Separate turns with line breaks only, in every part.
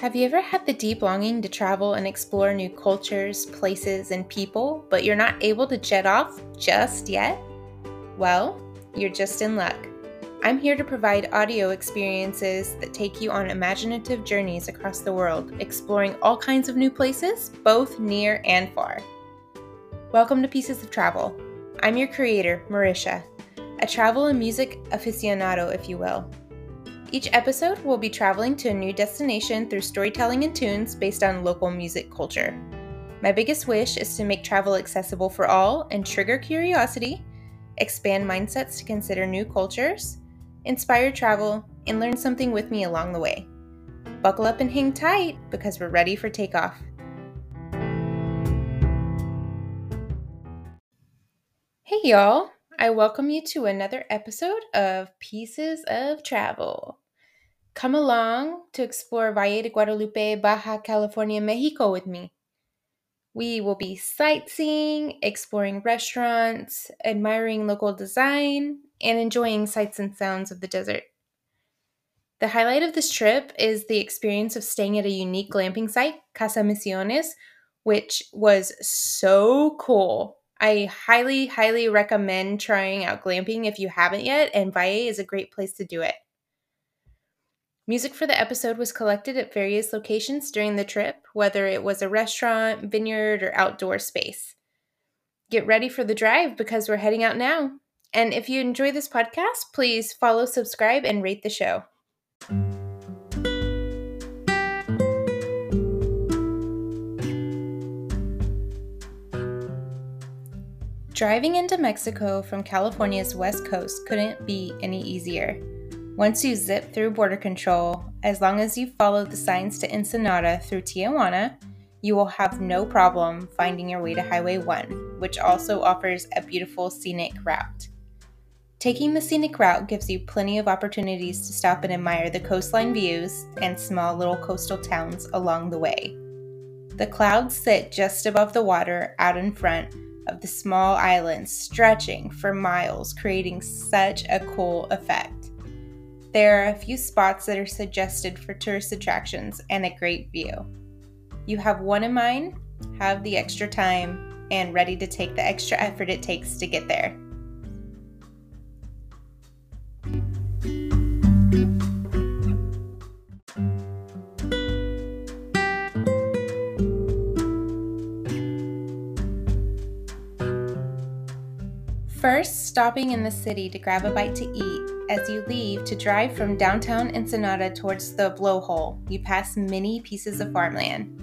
Have you ever had the deep longing to travel and explore new cultures, places, and people, but you're not able to jet off just yet? Well, you're just in luck. I'm here to provide audio experiences that take you on imaginative journeys across the world, exploring all kinds of new places, both near and far. Welcome to Pieces of Travel. I'm your creator, Marisha, a travel and music aficionado, if you will. Each episode we'll be traveling to a new destination through storytelling and tunes based on local music culture. My biggest wish is to make travel accessible for all and trigger curiosity, expand mindsets to consider new cultures, inspire travel, and learn something with me along the way. Buckle up and hang tight because we're ready for takeoff. Hey, y'all! I welcome you to another episode of Pieces of Travel. Come along to explore Valle de Guadalupe, Baja California, Mexico with me. We will be sightseeing, exploring restaurants, admiring local design, and enjoying sights and sounds of the desert. The highlight of this trip is the experience of staying at a unique glamping site, Casa Misiones, which was so cool. I highly, highly recommend trying out glamping if you haven't yet, and Valle is a great place to do it. Music for the episode was collected at various locations during the trip, whether it was a restaurant, vineyard, or outdoor space. Get ready for the drive because we're heading out now. And if you enjoy this podcast, please follow, subscribe, and rate the show. Driving into Mexico from California's west coast couldn't be any easier. Once you zip through border control, as long as you follow the signs to Ensenada through Tijuana, you will have no problem finding your way to Highway 1, which also offers a beautiful scenic route. Taking the scenic route gives you plenty of opportunities to stop and admire the coastline views and small little coastal towns along the way. The clouds sit just above the water out in front of the small islands stretching for miles, creating such a cool effect. There are a few spots that are suggested for tourist attractions and a great view. You have one in mind, have the extra time, and ready to take the extra effort it takes to get there. Stopping in the city to grab a bite to eat. As you leave to drive from downtown Ensenada towards the blowhole, you pass many pieces of farmland.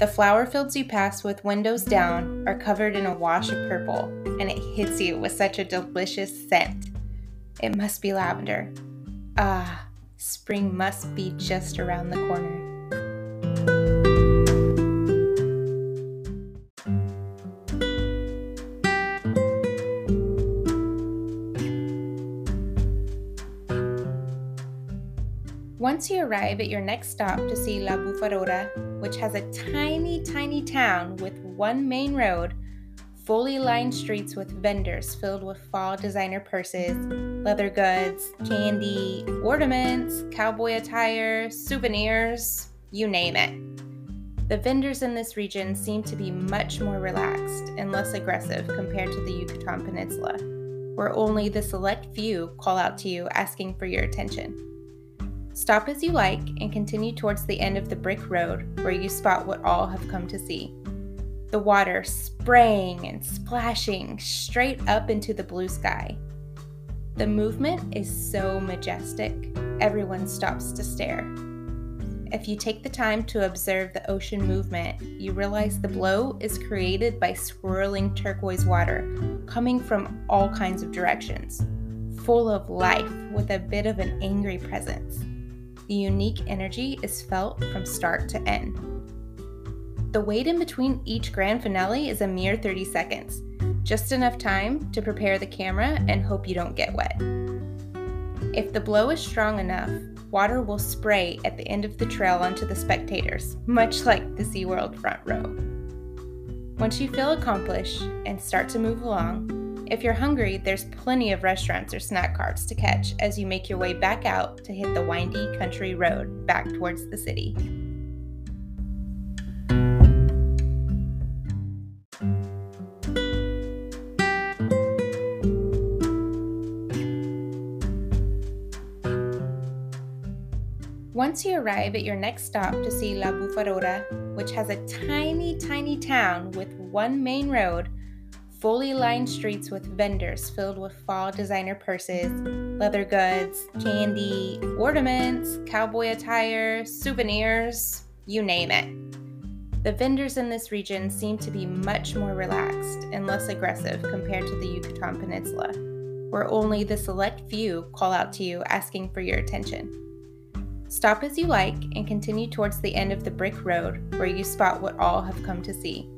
The flower fields you pass with windows down are covered in a wash of purple, and it hits you with such a delicious scent. It must be lavender. Ah, spring must be just around the corner. Once you arrive at your next stop to see La Bufadora, which has a tiny, tiny town with one main road, fully lined streets with vendors filled with fall designer purses, leather goods, candy, ornaments, cowboy attire, souvenirs, you name it. The vendors in this region seem to be much more relaxed and less aggressive compared to the Yucatan Peninsula, where only the select few call out to you asking for your attention. Stop as you like and continue towards the end of the brick road where you spot what all have come to see. The water spraying and splashing straight up into the blue sky. The movement is so majestic, everyone stops to stare. If you take the time to observe the ocean movement, you realize the blow is created by swirling turquoise water coming from all kinds of directions, full of life with a bit of an angry presence. The unique energy is felt from start to end. The wait in between each grand finale is a mere 30 seconds, just enough time to prepare the camera and hope you don't get wet. If the blow is strong enough, water will spray at the end of the trail onto the spectators, much like the SeaWorld front row. Once you feel accomplished and start to move along, if you're hungry, there's plenty of restaurants or snack carts to catch as you make your way back out to hit the windy country road back towards the city. Once you arrive at your next stop to see La Bufadora, which has a tiny, tiny town with one main road, fully lined streets with vendors filled with fall designer purses, leather goods, candy, ornaments, cowboy attire, souvenirs, you name it. The vendors in this region seem to be much more relaxed and less aggressive compared to the Yucatan Peninsula, where only the select few call out to you asking for your attention. Stop as you like and continue towards the end of the brick road where you spot what all have come to see.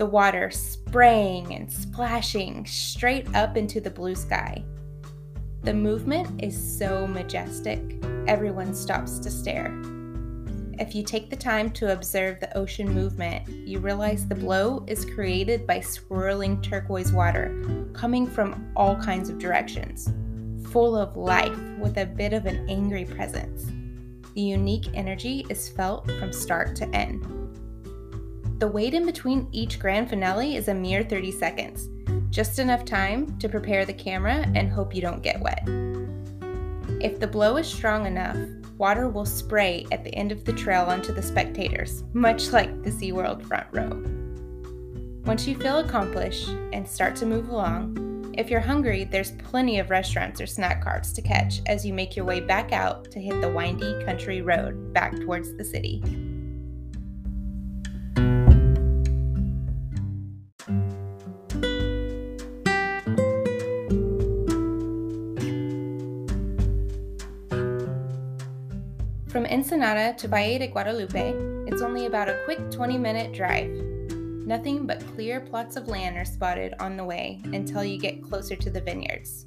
The water spraying and splashing straight up into the blue sky. The movement is so majestic, everyone stops to stare. If you take the time to observe the ocean movement, you realize the blow is created by swirling turquoise water coming from all kinds of directions, full of life with a bit of an angry presence. The unique energy is felt from start to end. The wait in between each grand finale is a mere 30 seconds, just enough time to prepare the camera and hope you don't get wet. If the blow is strong enough, water will spray at the end of the trail onto the spectators, much like the SeaWorld front row. Once you feel accomplished and start to move along, if you're hungry, there's plenty of restaurants or snack carts to catch as you make your way back out to hit the windy country road back towards the city. Ensenada to Valle de Guadalupe, it's only about a quick 20 minute drive. Nothing but clear plots of land are spotted on the way until you get closer to the vineyards.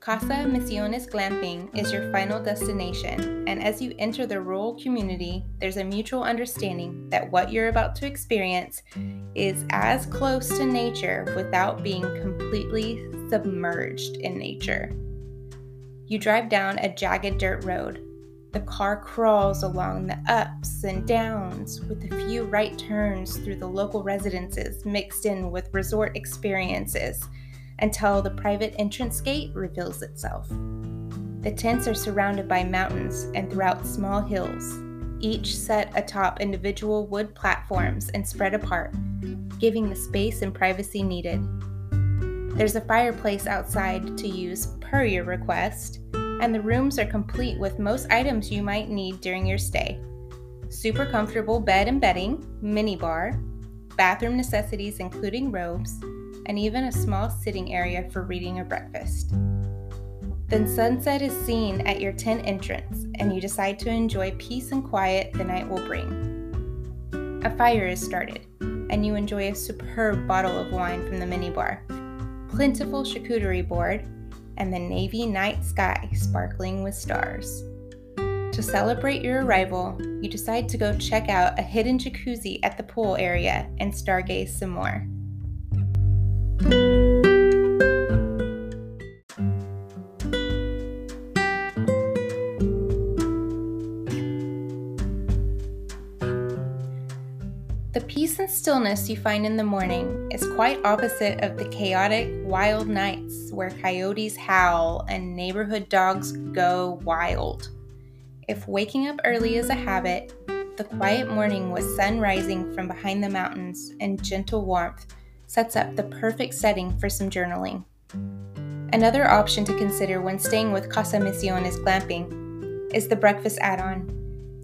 Casa Misiones Glamping is your final destination, and as you enter the rural community, there's a mutual understanding that what you're about to experience is as close to nature without being completely submerged in nature. You drive down a jagged dirt road the car crawls along the ups and downs with a few right turns through the local residences mixed in with resort experiences until the private entrance gate reveals itself. The tents are surrounded by mountains and throughout small hills, each set atop individual wood platforms and spread apart, giving the space and privacy needed. There's a fireplace outside to use per your request, and the rooms are complete with most items you might need during your stay. Super comfortable bed and bedding, mini bar, bathroom necessities including robes, and even a small sitting area for reading or breakfast. Then sunset is seen at your tent entrance, and you decide to enjoy peace and quiet the night will bring. A fire is started, and you enjoy a superb bottle of wine from the minibar, plentiful charcuterie board, and the navy night sky sparkling with stars. To celebrate your arrival, you decide to go check out a hidden jacuzzi at the pool area and stargaze some more. Stillness you find in the morning is quite opposite of the chaotic, wild nights where coyotes howl and neighborhood dogs go wild. If waking up early is a habit, the quiet morning with sun rising from behind the mountains and gentle warmth sets up the perfect setting for some journaling. Another option to consider when staying with Casa Misiones Glamping is the breakfast add on.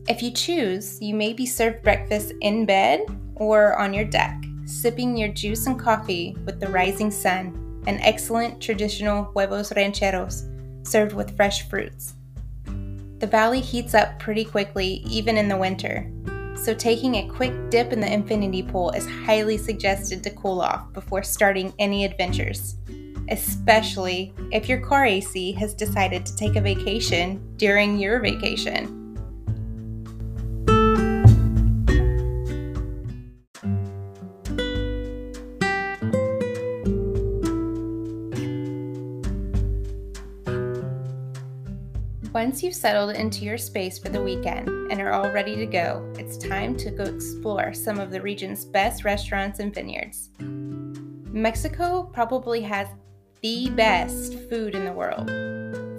If you choose, you may be served breakfast in bed or on your deck, sipping your juice and coffee with the rising sun and excellent traditional huevos rancheros served with fresh fruits. The valley heats up pretty quickly, even in the winter, so taking a quick dip in the infinity pool is highly suggested to cool off before starting any adventures, especially if your car AC has decided to take a vacation during your vacation. Once you've settled into your space for the weekend and are all ready to go, it's time to go explore some of the region's best restaurants and vineyards. Mexico probably has the best food in the world.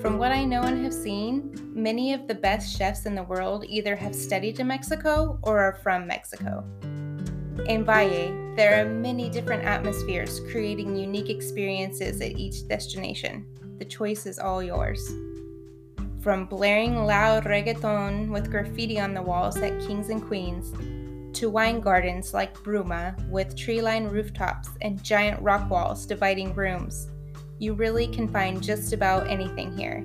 From what I know and have seen, many of the best chefs in the world either have studied in Mexico or are from Mexico. In Valle, there are many different atmospheres creating unique experiences at each destination. The choice is all yours. From blaring loud reggaeton with graffiti on the walls at Kings and Queens, to wine gardens like Bruma with tree lined rooftops and giant rock walls dividing rooms, you really can find just about anything here.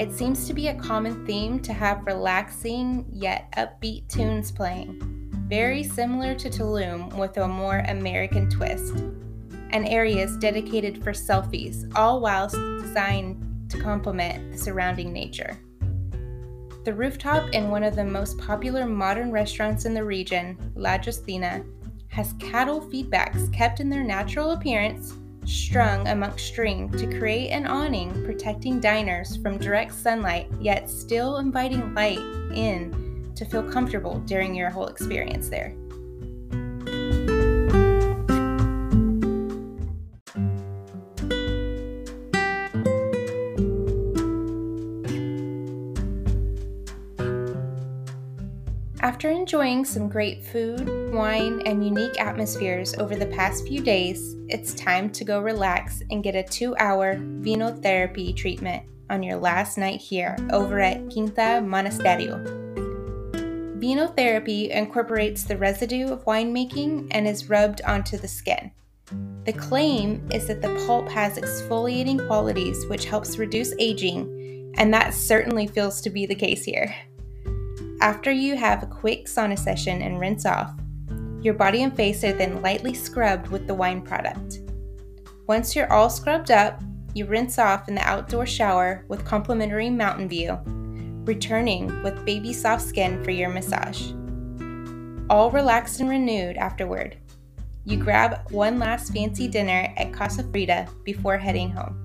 It seems to be a common theme to have relaxing yet upbeat tunes playing, very similar to Tulum with a more American twist, and areas dedicated for selfies, all whilst designed to complement the surrounding nature. The rooftop in one of the most popular modern restaurants in the region, La Justina, has cattle feedbacks kept in their natural appearance, strung amongst string to create an awning protecting diners from direct sunlight, yet still inviting light in to feel comfortable during your whole experience there. After enjoying some great food, wine, and unique atmospheres over the past few days, it's time to go relax and get a two hour vino therapy treatment on your last night here over at Quinta Monasterio. Vino therapy incorporates the residue of winemaking and is rubbed onto the skin. The claim is that the pulp has exfoliating qualities which helps reduce aging, and that certainly feels to be the case here. After you have a quick sauna session and rinse off, your body and face are then lightly scrubbed with the wine product. Once you're all scrubbed up, you rinse off in the outdoor shower with complimentary mountain view, returning with baby soft skin for your massage. All relaxed and renewed afterward. You grab one last fancy dinner at Casa Frida before heading home.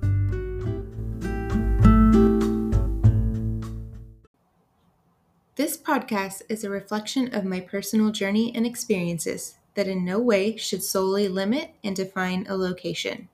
Podcast is a reflection of my personal journey and experiences that in no way should solely limit and define a location.